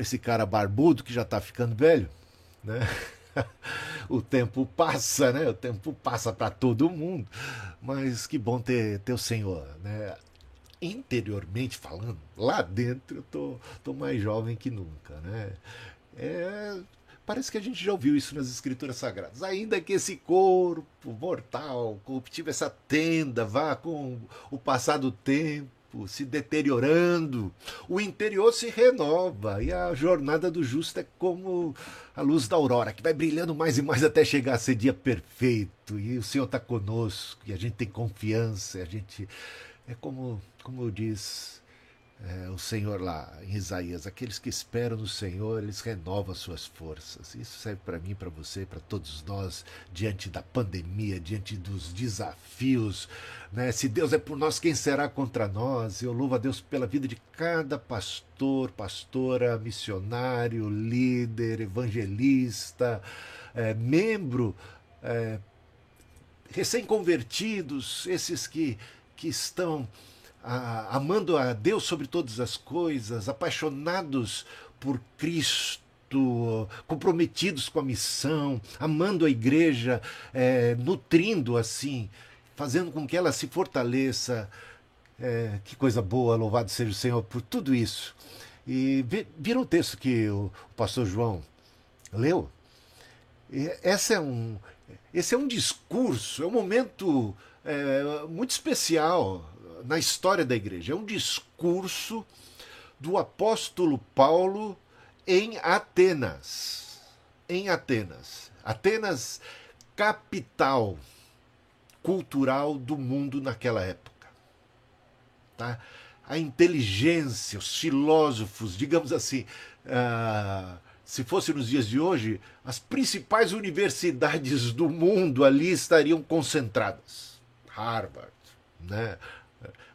esse cara barbudo que já está ficando velho, né? o tempo passa, né? O tempo passa para todo mundo, mas que bom ter, ter o Senhor, né? Interiormente falando, lá dentro eu tô, tô mais jovem que nunca, né? É, parece que a gente já ouviu isso nas escrituras sagradas. Ainda que esse corpo mortal, corruptível, essa tenda, vá com o passar do tempo, se deteriorando, o interior se renova e a jornada do justo é como a luz da aurora, que vai brilhando mais e mais até chegar a ser dia perfeito. E o Senhor está conosco, e a gente tem confiança, a gente. É como, como diz é, o Senhor lá em Isaías, aqueles que esperam no Senhor, eles renovam as suas forças. Isso serve para mim, para você, para todos nós, diante da pandemia, diante dos desafios. Né? Se Deus é por nós, quem será contra nós? Eu louvo a Deus pela vida de cada pastor, pastora, missionário, líder, evangelista, é, membro, é, recém-convertidos, esses que, que estão amando a Deus sobre todas as coisas, apaixonados por Cristo comprometidos com a missão, amando a igreja, é, nutrindo assim, fazendo com que ela se fortaleça. É, que coisa boa, louvado seja o Senhor por tudo isso. E viram o texto que o, o pastor João leu? E esse é um, esse é um discurso, é um momento é, muito especial na história da igreja. É um discurso do apóstolo Paulo em Atenas. Em Atenas. Atenas, capital cultural do mundo naquela época. Tá? A inteligência, os filósofos, digamos assim, uh, se fosse nos dias de hoje, as principais universidades do mundo ali estariam concentradas. Harvard, né?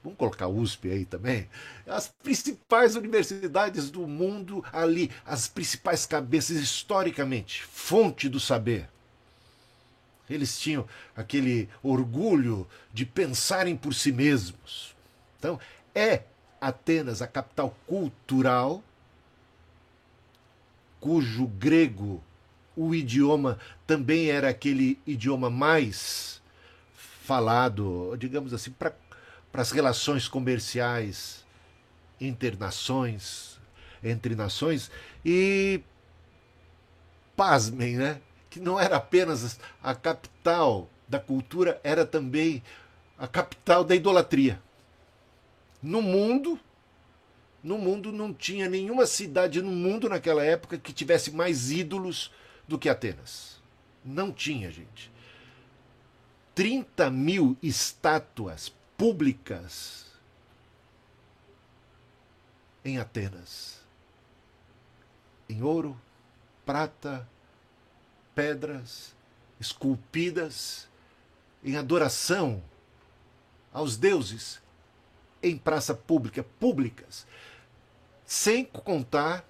Vamos colocar USP aí também, as principais universidades do mundo ali, as principais cabeças historicamente, fonte do saber. Eles tinham aquele orgulho de pensarem por si mesmos. Então, é Atenas a capital cultural, cujo grego, o idioma, também era aquele idioma mais falado, digamos assim, para para as relações comerciais internações, entre nações, e pasmem, né? Que não era apenas a capital da cultura, era também a capital da idolatria. No mundo, no mundo não tinha nenhuma cidade no mundo naquela época que tivesse mais ídolos do que Atenas. Não tinha, gente. 30 mil estátuas públicas em Atenas. Em ouro, prata, pedras esculpidas em adoração aos deuses em praça pública, públicas, sem contar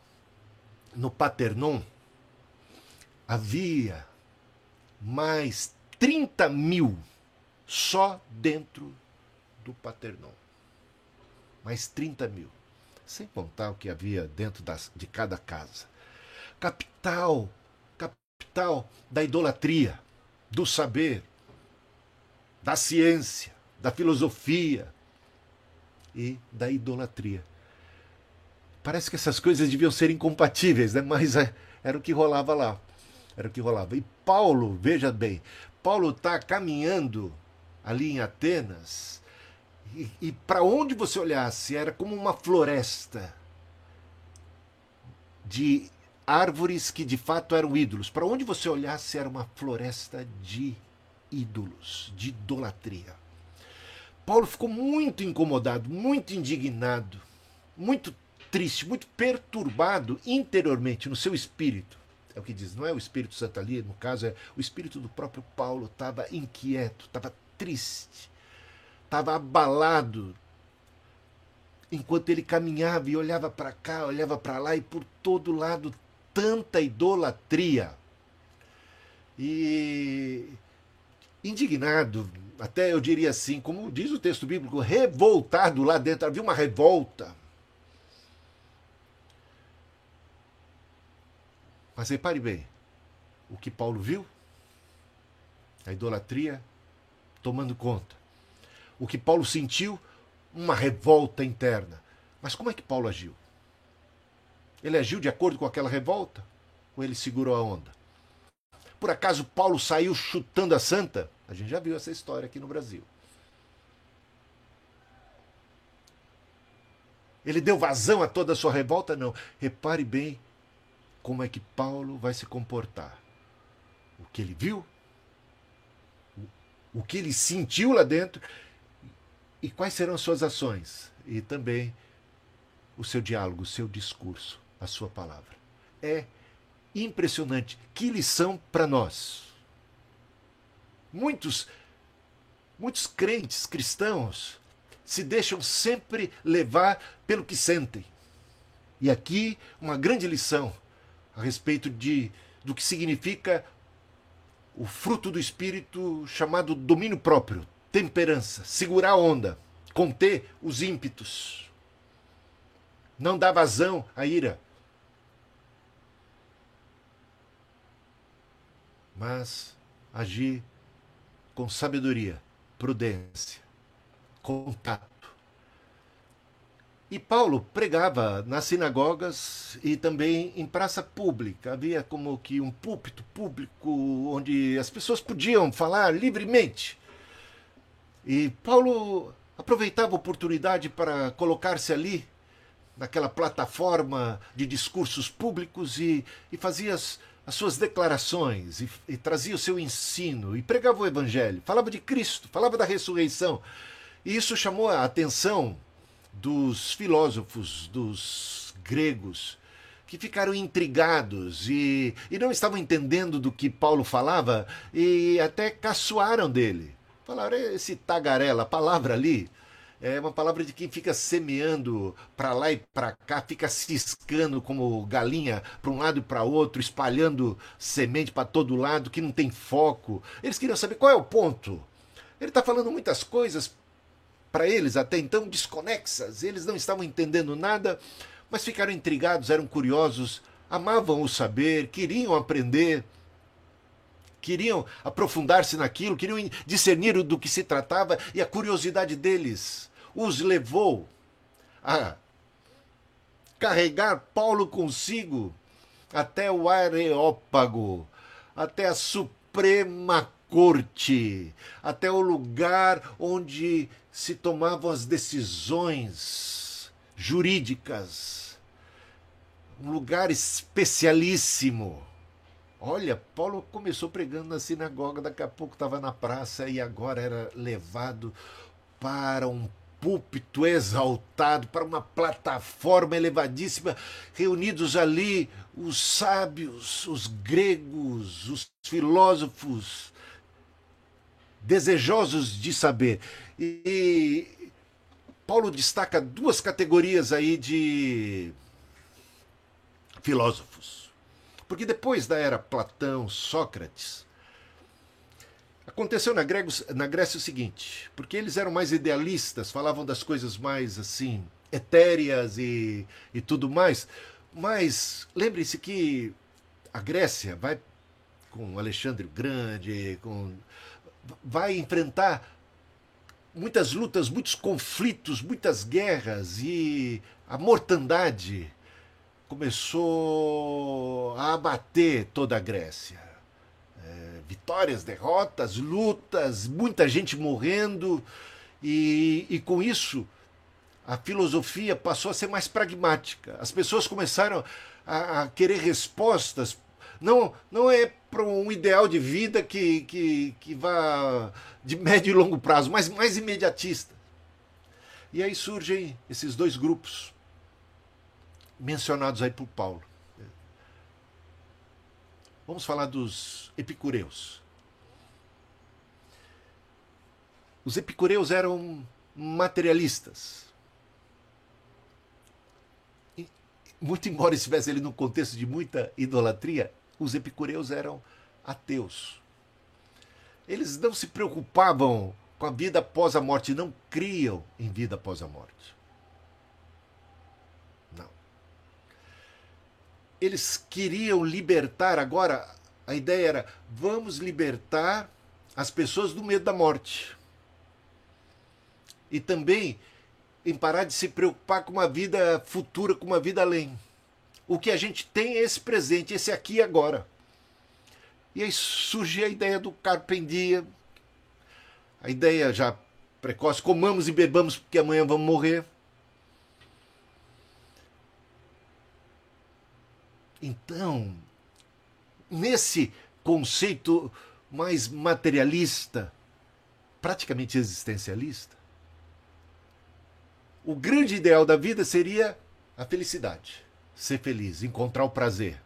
no Paternon, havia mais 30 mil só dentro do Paternon. Mais 30 mil. Sem contar o que havia dentro das, de cada casa. Capital, capital da idolatria, do saber, da ciência, da filosofia e da idolatria. Parece que essas coisas deviam ser incompatíveis, né? mas é, era o que rolava lá. Era o que rolava. E Paulo, veja bem, Paulo está caminhando ali em Atenas e, e para onde você olhasse era como uma floresta de árvores que de fato eram ídolos. Para onde você olhasse era uma floresta de ídolos, de idolatria. Paulo ficou muito incomodado, muito indignado, muito triste, muito perturbado interiormente no seu espírito. É o que diz, não é o Espírito Santo ali, no caso é o espírito do próprio Paulo estava inquieto, estava triste estava abalado enquanto ele caminhava e olhava para cá, olhava para lá e por todo lado tanta idolatria. E indignado, até eu diria assim, como diz o texto bíblico, revoltado lá dentro, havia uma revolta. Mas repare bem, o que Paulo viu, a idolatria tomando conta. O que Paulo sentiu, uma revolta interna. Mas como é que Paulo agiu? Ele agiu de acordo com aquela revolta? Ou ele segurou a onda? Por acaso Paulo saiu chutando a santa? A gente já viu essa história aqui no Brasil. Ele deu vazão a toda a sua revolta? Não. Repare bem como é que Paulo vai se comportar. O que ele viu, o que ele sentiu lá dentro e quais serão as suas ações e também o seu diálogo, o seu discurso, a sua palavra. É impressionante. Que lição para nós. Muitos muitos crentes cristãos se deixam sempre levar pelo que sentem. E aqui uma grande lição a respeito de do que significa o fruto do espírito chamado domínio próprio, temperança, segurar a onda, conter os ímpetos, não dar vazão à ira. Mas agir com sabedoria, prudência, contato e Paulo pregava nas sinagogas e também em praça pública. Havia como que um púlpito público onde as pessoas podiam falar livremente. E Paulo aproveitava a oportunidade para colocar-se ali, naquela plataforma de discursos públicos, e, e fazia as, as suas declarações, e, e trazia o seu ensino, e pregava o evangelho, falava de Cristo, falava da ressurreição. E isso chamou a atenção dos filósofos, dos gregos, que ficaram intrigados e, e não estavam entendendo do que Paulo falava e até caçoaram dele. Falaram, esse tagarela, a palavra ali, é uma palavra de quem fica semeando para lá e para cá, fica ciscando como galinha para um lado e para outro, espalhando semente para todo lado, que não tem foco. Eles queriam saber qual é o ponto. Ele está falando muitas coisas para eles até então desconexas. Eles não estavam entendendo nada, mas ficaram intrigados, eram curiosos, amavam o saber, queriam aprender, queriam aprofundar-se naquilo, queriam discernir do que se tratava e a curiosidade deles os levou a carregar Paulo consigo até o Areópago, até a Suprema corte, até o lugar onde se tomavam as decisões jurídicas. Um lugar especialíssimo. Olha, Paulo começou pregando na sinagoga, daqui a pouco estava na praça e agora era levado para um púlpito exaltado, para uma plataforma elevadíssima, reunidos ali os sábios, os gregos, os filósofos, desejosos de saber. E Paulo destaca duas categorias aí de filósofos. Porque depois da era Platão, Sócrates, aconteceu na, na Grécia o seguinte, porque eles eram mais idealistas, falavam das coisas mais assim, etéreas e, e tudo mais, mas lembre-se que a Grécia vai com Alexandre o Grande, com vai enfrentar muitas lutas, muitos conflitos, muitas guerras e a mortandade começou a abater toda a Grécia. É, vitórias, derrotas, lutas, muita gente morrendo e, e com isso a filosofia passou a ser mais pragmática. As pessoas começaram a, a querer respostas não, não é para um ideal de vida que, que, que vá de médio e longo prazo, mas mais imediatista. E aí surgem esses dois grupos mencionados aí por Paulo. Vamos falar dos epicureus. Os epicureus eram materialistas. muito embora estivesse ele no contexto de muita idolatria, os epicureus eram ateus. Eles não se preocupavam com a vida após a morte, não criam em vida após a morte. Eles queriam libertar agora, a ideia era: vamos libertar as pessoas do medo da morte. E também em parar de se preocupar com uma vida futura, com uma vida além. O que a gente tem é esse presente, esse aqui e agora. E aí surge a ideia do carpendia, a ideia já precoce, comamos e bebamos porque amanhã vamos morrer. Então, nesse conceito mais materialista, praticamente existencialista, o grande ideal da vida seria a felicidade, ser feliz, encontrar o prazer.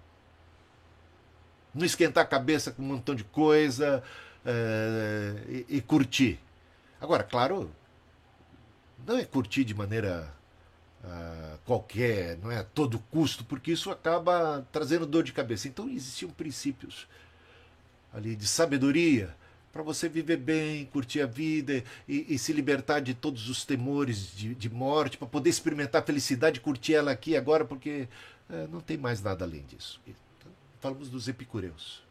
Não esquentar a cabeça com um montão de coisa é, e, e curtir. Agora, claro, não é curtir de maneira uh, qualquer, não é a todo custo, porque isso acaba trazendo dor de cabeça. Então existiam princípios ali de sabedoria para você viver bem, curtir a vida e, e, se libertar de todos os temores de, de morte, para poder experimentar a felicidade, curtir ela aqui agora, porque uh, não tem mais nada além disso. Então, falamos dos epicureus.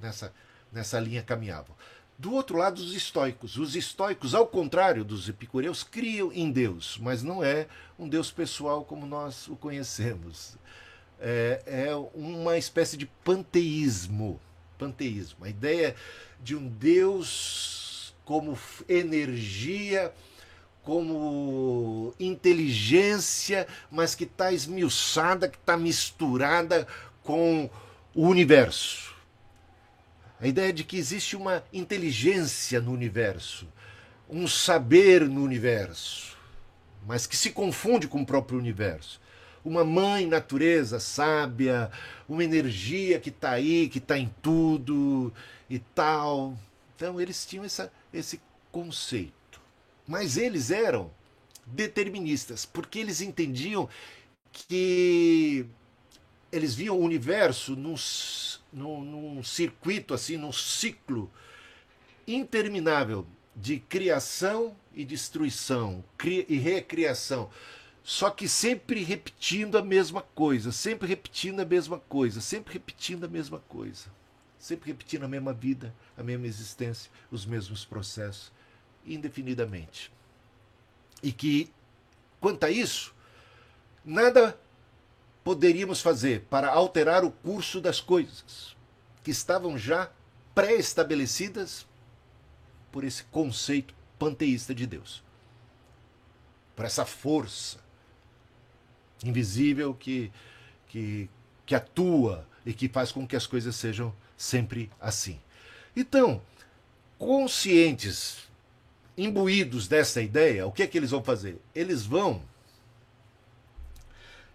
Nessa, nessa linha caminhavam. Do outro lado, os estoicos. Os estoicos, ao contrário dos epicureus, criam em Deus, mas não é um Deus pessoal como nós o conhecemos. É, é uma espécie de panteísmo. Panteísmo. A ideia de um Deus como energia, como inteligência, mas que está esmiuçada, que está misturada com o universo a ideia de que existe uma inteligência no universo, um saber no universo, mas que se confunde com o próprio universo. Uma mãe natureza sábia, uma energia que está aí, que está em tudo e tal. Então eles tinham essa, esse conceito. Mas eles eram deterministas, porque eles entendiam que eles viam o universo num, num, num circuito, assim, num ciclo interminável de criação e destruição e recriação. Só que sempre repetindo a mesma coisa, sempre repetindo a mesma coisa, sempre repetindo a mesma coisa, sempre repetindo a mesma vida, a mesma existência, os mesmos processos, indefinidamente. E que, quanto a isso, nada poderíamos fazer para alterar o curso das coisas que estavam já pré-estabelecidas por esse conceito panteísta de Deus? Por essa força invisível que, que, que atua e que faz com que as coisas sejam sempre assim. Então, conscientes, imbuídos dessa ideia, o que é que eles vão fazer? Eles vão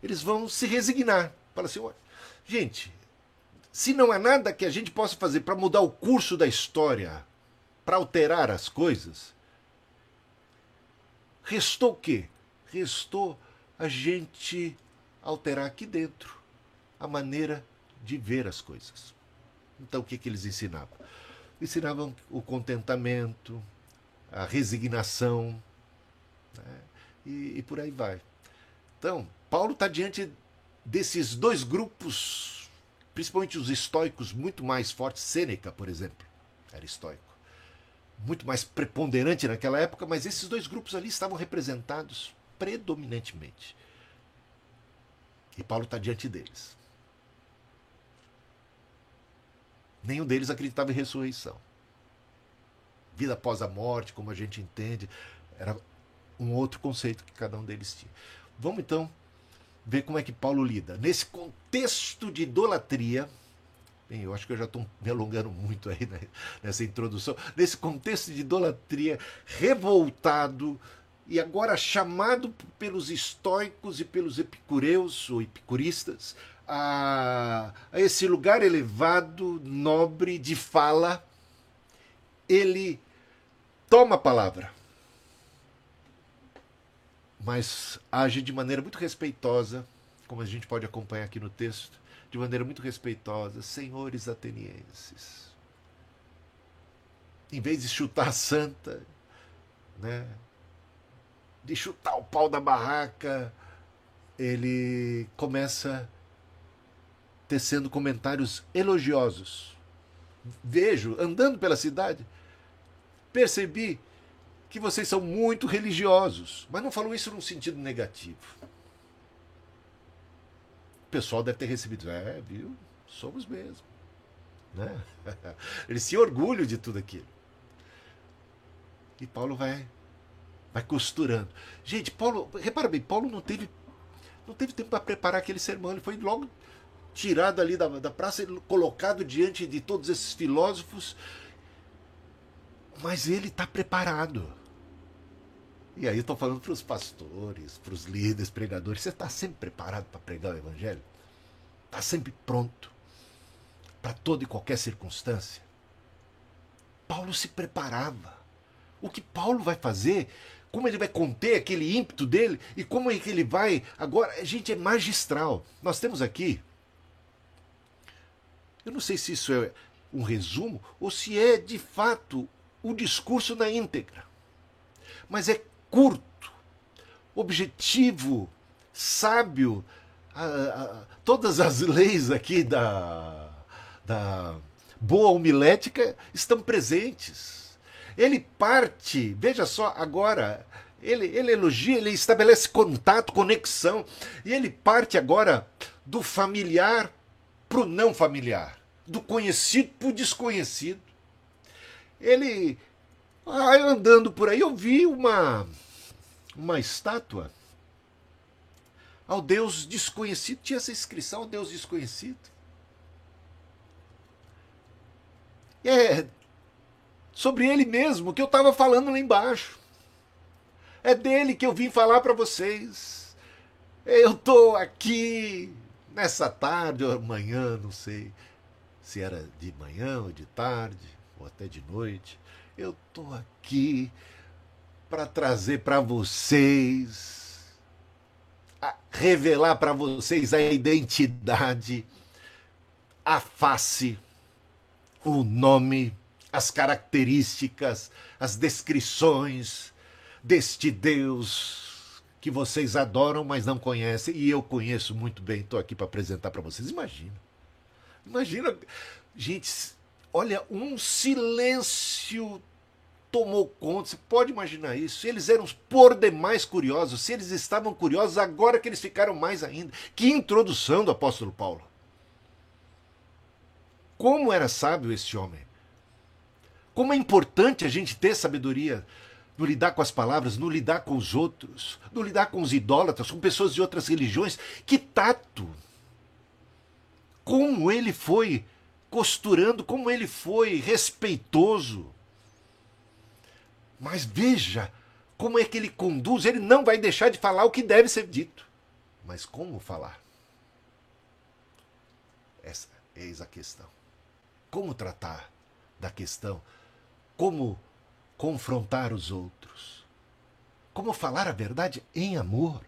eles vão se resignar. Fala assim, gente, se não há nada que a gente possa fazer para mudar o curso da história, para alterar as coisas, restou o quê? Restou a gente alterar aqui dentro a maneira de ver as coisas. Então, o que, que eles ensinavam? Ensinavam o contentamento, a resignação, né? e, e por aí vai. Então, Paulo está diante desses dois grupos, principalmente os estoicos, muito mais fortes. Sêneca, por exemplo, era estoico. Muito mais preponderante naquela época, mas esses dois grupos ali estavam representados predominantemente. E Paulo está diante deles. Nenhum deles acreditava em ressurreição. Vida após a morte, como a gente entende, era um outro conceito que cada um deles tinha. Vamos então ver como é que Paulo lida. Nesse contexto de idolatria, bem, eu acho que eu já estou me alongando muito aí né, nessa introdução, nesse contexto de idolatria revoltado e agora chamado pelos estoicos e pelos epicureus ou epicuristas a, a esse lugar elevado, nobre de fala, ele toma a palavra mas age de maneira muito respeitosa, como a gente pode acompanhar aqui no texto, de maneira muito respeitosa, senhores atenienses. Em vez de chutar a santa, né, de chutar o pau da barraca, ele começa tecendo comentários elogiosos. Vejo, andando pela cidade, percebi que vocês são muito religiosos, mas não falou isso num sentido negativo. O pessoal deve ter recebido, é, viu? Somos mesmo. Né? Eles se orgulham de tudo aquilo. E Paulo vai vai costurando. Gente, Paulo, repara bem, Paulo não teve não teve tempo para preparar aquele sermão, ele foi logo tirado ali da, da praça, colocado diante de todos esses filósofos, mas ele está preparado. E aí estou falando para os pastores, para os líderes, pregadores, você está sempre preparado para pregar o evangelho? Está sempre pronto para toda e qualquer circunstância? Paulo se preparava. O que Paulo vai fazer como ele vai conter aquele ímpeto dele e como é que ele vai. Agora, a gente é magistral. Nós temos aqui. Eu não sei se isso é um resumo ou se é de fato o discurso na íntegra. Mas é curto, objetivo, sábio. todas as leis aqui da, da boa homilética estão presentes. Ele parte, veja só, agora, ele, ele elogia, ele estabelece contato, conexão, e ele parte agora do familiar para o não familiar, do conhecido para o desconhecido. Ele, andando por aí, eu vi uma, uma estátua ao Deus desconhecido, tinha essa inscrição ao Deus desconhecido. É sobre ele mesmo que eu estava falando lá embaixo. É dele que eu vim falar para vocês. Eu estou aqui nessa tarde ou amanhã, não sei se era de manhã ou de tarde ou até de noite. Eu estou aqui para trazer para vocês, revelar para vocês a identidade, a face, o nome as características, as descrições deste Deus que vocês adoram, mas não conhecem, e eu conheço muito bem, estou aqui para apresentar para vocês. Imagina. Imagina. Gente, olha, um silêncio tomou conta. Você pode imaginar isso? Eles eram por demais curiosos. Se eles estavam curiosos, agora que eles ficaram mais ainda. Que introdução do apóstolo Paulo. Como era sábio esse homem. Como é importante a gente ter sabedoria no lidar com as palavras, no lidar com os outros, no lidar com os idólatras, com pessoas de outras religiões. Que tato! Como ele foi costurando, como ele foi respeitoso. Mas veja como é que ele conduz, ele não vai deixar de falar o que deve ser dito. Mas como falar? Essa eis a questão. Como tratar da questão como confrontar os outros, como falar a verdade em amor.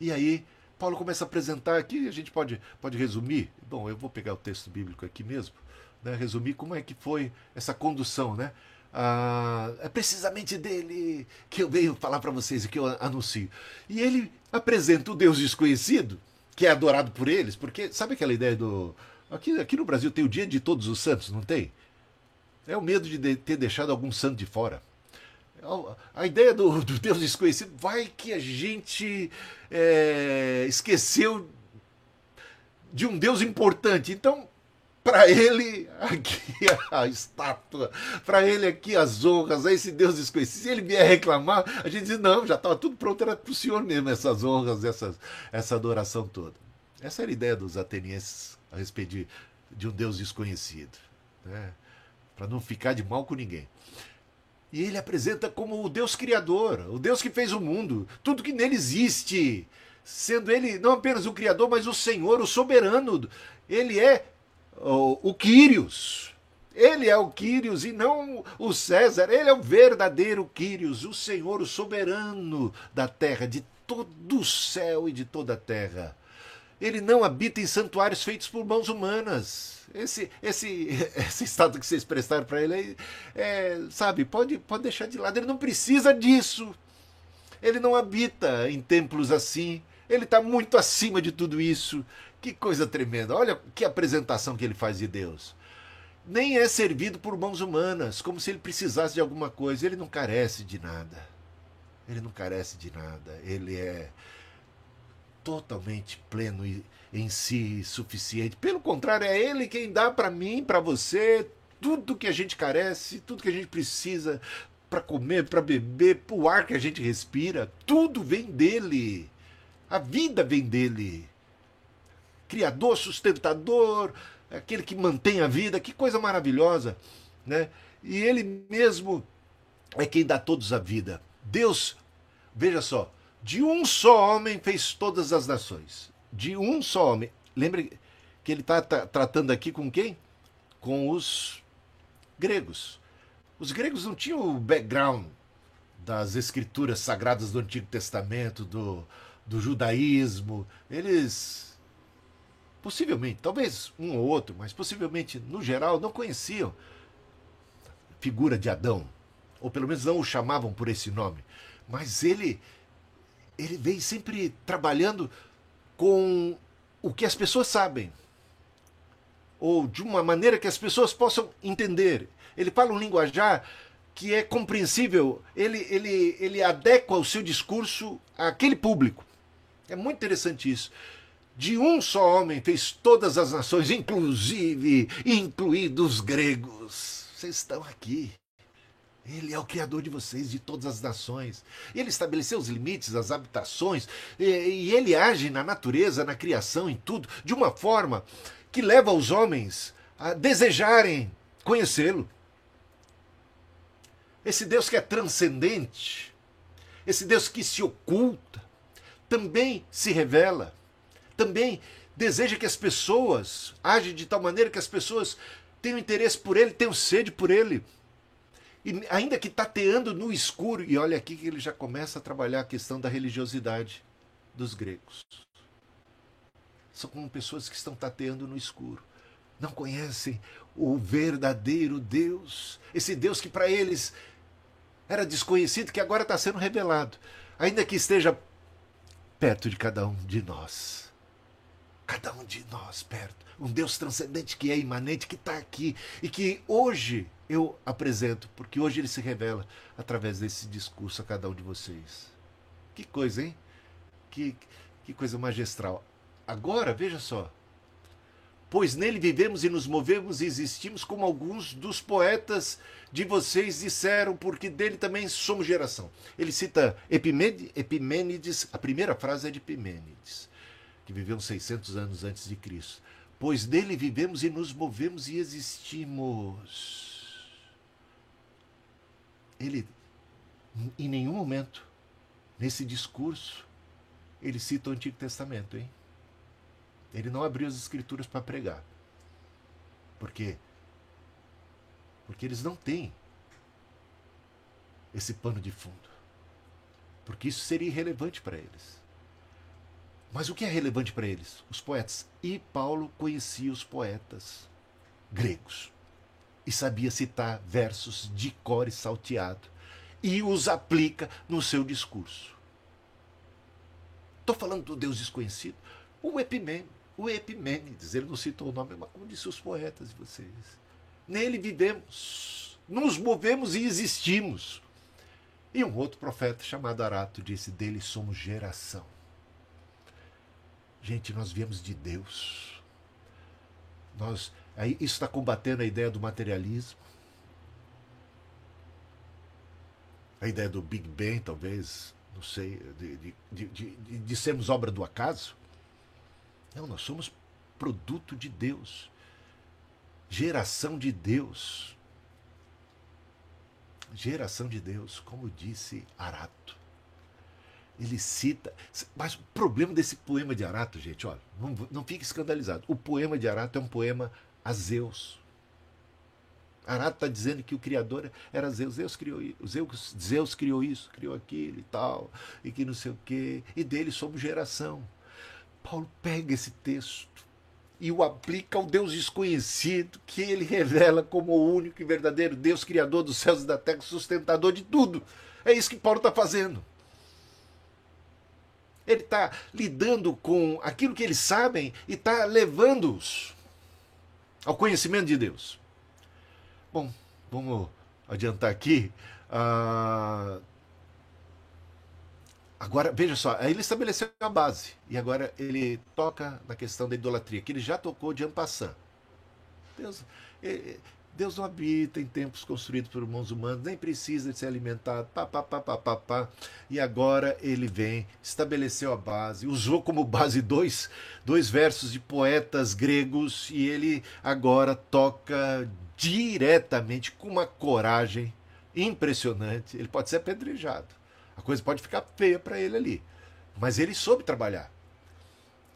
E aí, Paulo começa a apresentar aqui, a gente pode, pode resumir. Bom, eu vou pegar o texto bíblico aqui mesmo, né, resumir como é que foi essa condução, né? Ah, é precisamente dele que eu venho falar para vocês e que eu anuncio. E ele apresenta o Deus desconhecido, que é adorado por eles, porque sabe aquela ideia do. Aqui, aqui no Brasil tem o dia de todos os santos, não tem? É o medo de ter deixado algum santo de fora. A ideia do, do Deus desconhecido, vai que a gente é, esqueceu de um Deus importante. Então, para ele, aqui a estátua, para ele aqui as honras, a esse Deus desconhecido. Se ele vier reclamar, a gente diz: não, já estava tudo pronto, era para o Senhor mesmo essas honras, essas, essa adoração toda. Essa era a ideia dos atenienses a respeito de, de um Deus desconhecido. Né? para não ficar de mal com ninguém. E ele apresenta como o Deus criador, o Deus que fez o mundo, tudo que nele existe, sendo ele não apenas o criador, mas o Senhor, o soberano. Ele é o, o Quírios. Ele é o Quírios e não o César. Ele é o verdadeiro Quírios, o Senhor, o soberano da terra, de todo o céu e de toda a terra. Ele não habita em santuários feitos por mãos humanas esse, esse, esse estado que vocês prestaram para ele, é, sabe, pode, pode deixar de lado. Ele não precisa disso. Ele não habita em templos assim, Ele está muito acima de tudo isso. Que coisa tremenda. Olha que apresentação que ele faz de Deus. Nem é servido por mãos humanas, como se ele precisasse de alguma coisa. Ele não carece de nada. Ele não carece de nada. Ele é totalmente pleno em si, suficiente. Pelo contrário, é ele quem dá para mim, para você, tudo que a gente carece, tudo que a gente precisa para comer, para beber, para o ar que a gente respira, tudo vem dele. A vida vem dele. Criador, sustentador, aquele que mantém a vida, que coisa maravilhosa, né? E ele mesmo é quem dá todos a vida. Deus, veja só, de um só homem fez todas as nações. De um só homem. Lembre que ele está tratando aqui com quem? Com os gregos. Os gregos não tinham o background das escrituras sagradas do Antigo Testamento, do, do judaísmo. Eles, possivelmente, talvez um ou outro, mas possivelmente, no geral, não conheciam a figura de Adão. Ou pelo menos não o chamavam por esse nome. Mas ele, ele vem sempre trabalhando com o que as pessoas sabem. Ou de uma maneira que as pessoas possam entender. Ele fala um linguajar que é compreensível, ele, ele, ele adequa o seu discurso àquele público. É muito interessante isso. De um só homem fez todas as nações, inclusive, incluídos os gregos. Vocês estão aqui. Ele é o Criador de vocês, de todas as nações. Ele estabeleceu os limites, as habitações, e, e ele age na natureza, na criação, em tudo, de uma forma que leva os homens a desejarem conhecê-lo. Esse Deus que é transcendente, esse Deus que se oculta, também se revela, também deseja que as pessoas agem de tal maneira que as pessoas tenham interesse por ele, tenham sede por ele. E ainda que tateando no escuro, e olha aqui que ele já começa a trabalhar a questão da religiosidade dos gregos. São como pessoas que estão tateando no escuro. Não conhecem o verdadeiro Deus. Esse Deus que para eles era desconhecido, que agora está sendo revelado, ainda que esteja perto de cada um de nós. Cada um de nós perto. Um Deus transcendente que é imanente, que está aqui e que hoje eu apresento, porque hoje ele se revela através desse discurso a cada um de vocês. Que coisa, hein? Que, que coisa magistral. Agora, veja só, pois nele vivemos e nos movemos e existimos como alguns dos poetas de vocês disseram, porque dele também somos geração. Ele cita Epimênides, a primeira frase é de Epimênides, que viveu 600 anos antes de Cristo. Pois dele vivemos e nos movemos e existimos. Ele, em nenhum momento, nesse discurso, ele cita o Antigo Testamento, hein? Ele não abriu as escrituras para pregar. Por quê? Porque eles não têm esse pano de fundo. Porque isso seria irrelevante para eles. Mas o que é relevante para eles? Os poetas. E Paulo conhecia os poetas gregos e sabia citar versos de cor e salteado e os aplica no seu discurso. Estou falando do Deus desconhecido. O Epimênides, o Epimênides, ele não citou o nome, mas como disse os poetas de vocês. Nele vivemos, nos movemos e existimos. E um outro profeta chamado Arato disse: dele somos geração. Gente, nós viemos de Deus. Nós, aí isso está combatendo a ideia do materialismo. A ideia do Big Bang, talvez, não sei, de, de, de, de, de sermos obra do acaso. Não, nós somos produto de Deus. Geração de Deus. Geração de Deus, como disse Arato. Ele cita. Mas o problema desse poema de Arato, gente, olha, não, não fique escandalizado. O poema de Arato é um poema a Zeus. Arato está dizendo que o Criador era Zeus. Zeus criou Zeus, Zeus criou isso, criou aquilo e tal, e que não sei o quê. E dele somos geração. Paulo pega esse texto e o aplica ao Deus desconhecido, que ele revela como o único e verdadeiro Deus, Criador dos céus e da terra, sustentador de tudo. É isso que Paulo está fazendo. Ele está lidando com aquilo que eles sabem e está levando-os ao conhecimento de Deus. Bom, vamos adiantar aqui. Ah, agora, veja só, ele estabeleceu a base e agora ele toca na questão da idolatria, que ele já tocou de Ampassan. Deus, Deus não habita em templos construídos por mãos humanas, nem precisa de ser alimentado, pá, pá, pá, pá, pá, pá. E agora ele vem, estabeleceu a base, usou como base dois, dois versos de poetas gregos e ele agora toca diretamente com uma coragem impressionante. Ele pode ser apedrejado. A coisa pode ficar feia para ele ali. Mas ele soube trabalhar.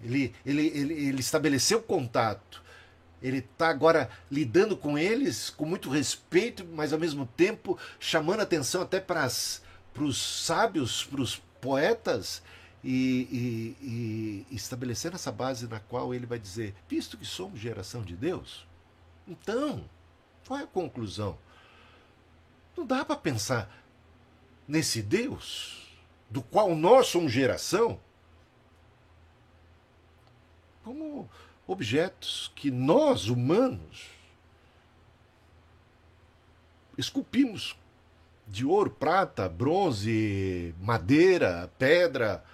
Ele, ele, ele, ele estabeleceu contato ele está agora lidando com eles com muito respeito, mas ao mesmo tempo chamando atenção até para os sábios, para os poetas, e, e, e, estabelecendo essa base na qual ele vai dizer: visto que somos geração de Deus, então, qual é a conclusão? Não dá para pensar nesse Deus do qual nós somos geração como objetos que nós, humanos, esculpimos de ouro, prata, bronze, madeira, pedra.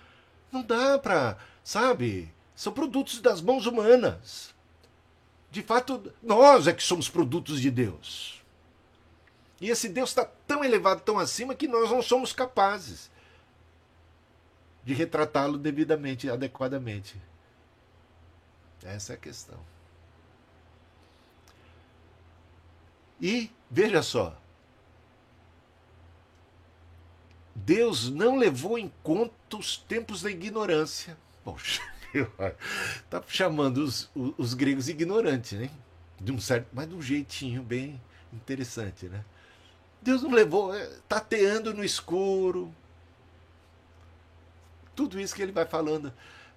Não dá para, sabe? São produtos das mãos humanas. De fato, nós é que somos produtos de Deus. E esse Deus está tão elevado, tão acima, que nós não somos capazes de retratá-lo devidamente, adequadamente. Essa é a questão. E veja só, Deus não levou em conta os tempos da ignorância. Poxa, está chamando os, os, os, gregos ignorantes, né? De um certo, mas de um jeitinho bem interessante, né? Deus não levou, é, tateando no escuro. Tudo isso que ele vai falando.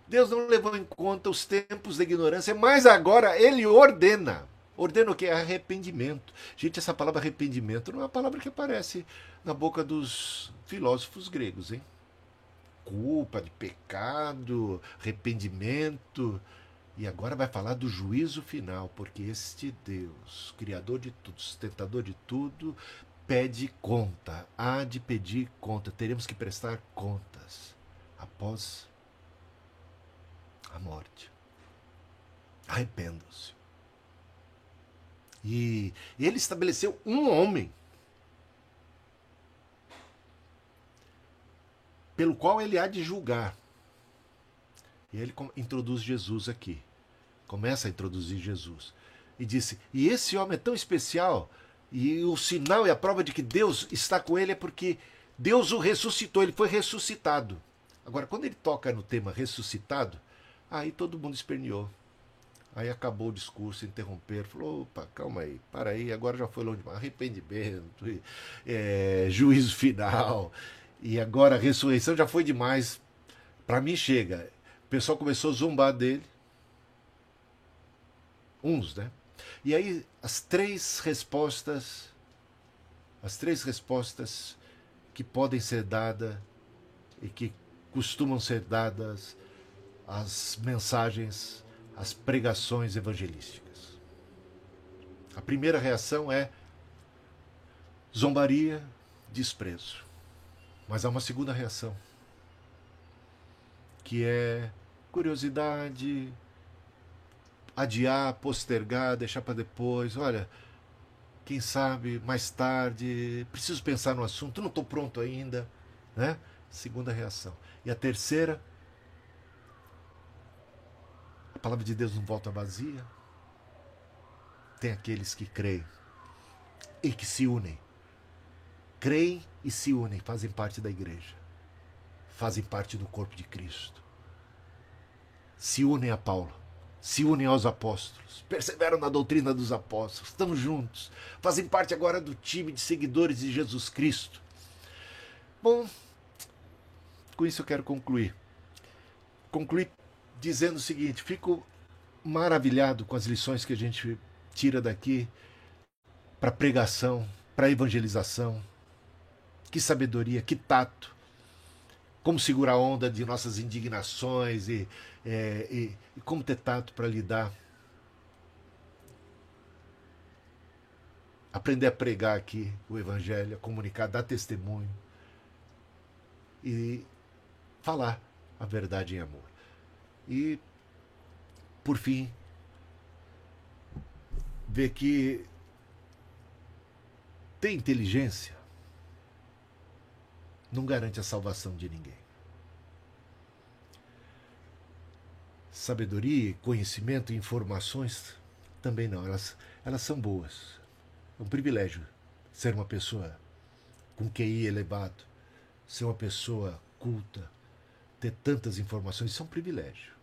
Deus não levou em conta os tempos da ignorância, mas agora ele ordena. Ordena o que? Arrependimento. Gente, essa palavra arrependimento não é uma palavra que aparece na boca dos filósofos gregos, hein? Culpa, de pecado, arrependimento. E agora vai falar do juízo final, porque este Deus, Criador de tudo, sustentador de tudo, pede conta, há de pedir conta, teremos que prestar contas após a morte. Arrependam-se. E ele estabeleceu um homem pelo qual ele há de julgar. E ele introduz Jesus aqui. Começa a introduzir Jesus. E disse: E esse homem é tão especial, e o sinal e a prova de que Deus está com ele é porque Deus o ressuscitou, ele foi ressuscitado. Agora, quando ele toca no tema ressuscitado, Aí todo mundo esperneou. Aí acabou o discurso, interromperam, falou, opa, calma aí, para aí, agora já foi longe demais. Arrependimento, é, juízo final, e agora a ressurreição já foi demais. Para mim chega. O pessoal começou a zombar dele. Uns, né? E aí as três respostas, as três respostas que podem ser dadas e que costumam ser dadas as mensagens, as pregações evangelísticas. A primeira reação é zombaria, desprezo. Mas há uma segunda reação, que é curiosidade, adiar, postergar, deixar para depois. Olha, quem sabe mais tarde, preciso pensar no assunto, não estou pronto ainda. Né? Segunda reação. E a terceira, a palavra de Deus não volta vazia. Tem aqueles que creem e que se unem. Creem e se unem, fazem parte da igreja. Fazem parte do corpo de Cristo. Se unem a Paulo, se unem aos apóstolos, perseveram na doutrina dos apóstolos, estamos juntos, fazem parte agora do time de seguidores de Jesus Cristo. Bom, com isso eu quero concluir. Concluir dizendo o seguinte: fico maravilhado com as lições que a gente tira daqui para pregação, para evangelização. Que sabedoria, que tato, como segurar a onda de nossas indignações e, é, e, e como ter tato para lidar. Aprender a pregar aqui o Evangelho, a comunicar, dar testemunho e falar a verdade em amor. E, por fim, ver que ter inteligência não garante a salvação de ninguém. Sabedoria, conhecimento informações também não. Elas, elas são boas. É um privilégio ser uma pessoa com QI elevado, ser uma pessoa culta, ter tantas informações. Isso é um privilégio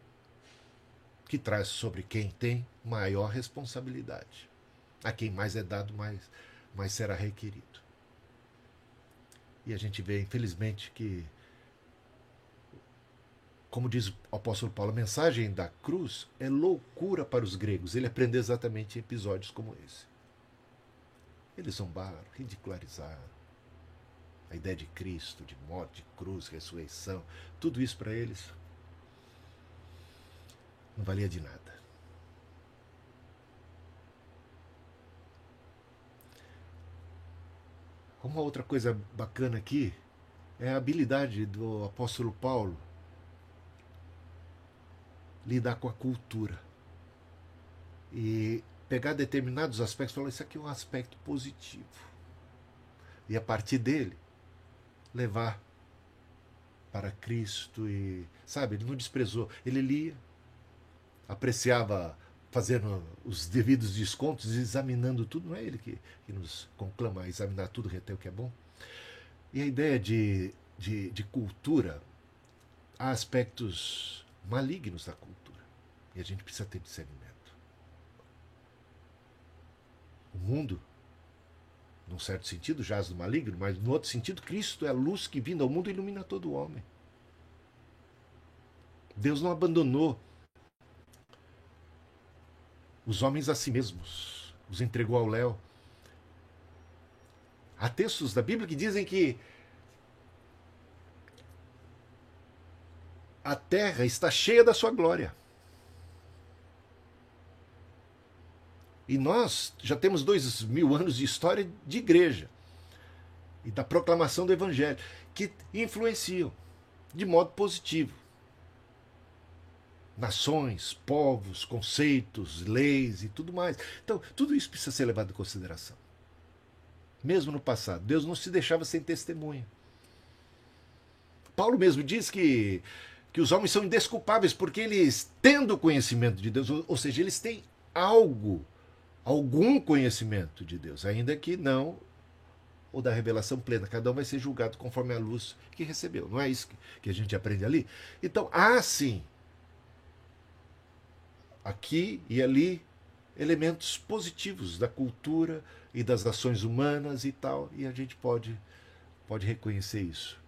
que traz sobre quem tem maior responsabilidade. A quem mais é dado, mais, mais será requerido. E a gente vê, infelizmente, que, como diz o apóstolo Paulo, a mensagem da cruz é loucura para os gregos. Ele aprendeu exatamente em episódios como esse. Eles zombaram, ridicularizaram a ideia de Cristo, de morte, de cruz, ressurreição, tudo isso para eles não valia de nada. Uma outra coisa bacana aqui é a habilidade do apóstolo Paulo lidar com a cultura e pegar determinados aspectos e falar: Isso aqui é um aspecto positivo. E a partir dele, levar para Cristo e, sabe, ele não desprezou. Ele lia, apreciava fazendo os devidos descontos, examinando tudo. Não é ele que, que nos conclama a examinar tudo, reter o que é bom. E a ideia de, de, de cultura, há aspectos malignos da cultura. E a gente precisa ter discernimento. O mundo, num certo sentido, jaz do maligno, mas no outro sentido, Cristo é a luz que vindo ao mundo ilumina todo o homem. Deus não abandonou os homens a si mesmos, os entregou ao léu. Há textos da Bíblia que dizem que a terra está cheia da sua glória. E nós já temos dois mil anos de história de igreja e da proclamação do Evangelho, que influenciam de modo positivo nações, povos, conceitos, leis e tudo mais. Então, tudo isso precisa ser levado em consideração. Mesmo no passado, Deus não se deixava sem testemunha. Paulo mesmo diz que, que os homens são indesculpáveis porque eles, tendo conhecimento de Deus, ou, ou seja, eles têm algo, algum conhecimento de Deus, ainda que não ou da revelação plena. Cada um vai ser julgado conforme a luz que recebeu. Não é isso que a gente aprende ali? Então, há sim aqui e ali elementos positivos da cultura e das ações humanas e tal, e a gente pode pode reconhecer isso.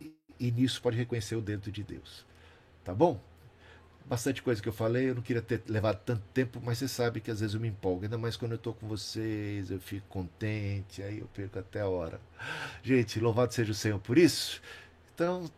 E, e nisso pode reconhecer o dentro de Deus. Tá bom? Bastante coisa que eu falei, eu não queria ter levado tanto tempo, mas você sabe que às vezes eu me empolgo, ainda mais quando eu estou com vocês, eu fico contente, aí eu perco até a hora. Gente, louvado seja o Senhor por isso. Então,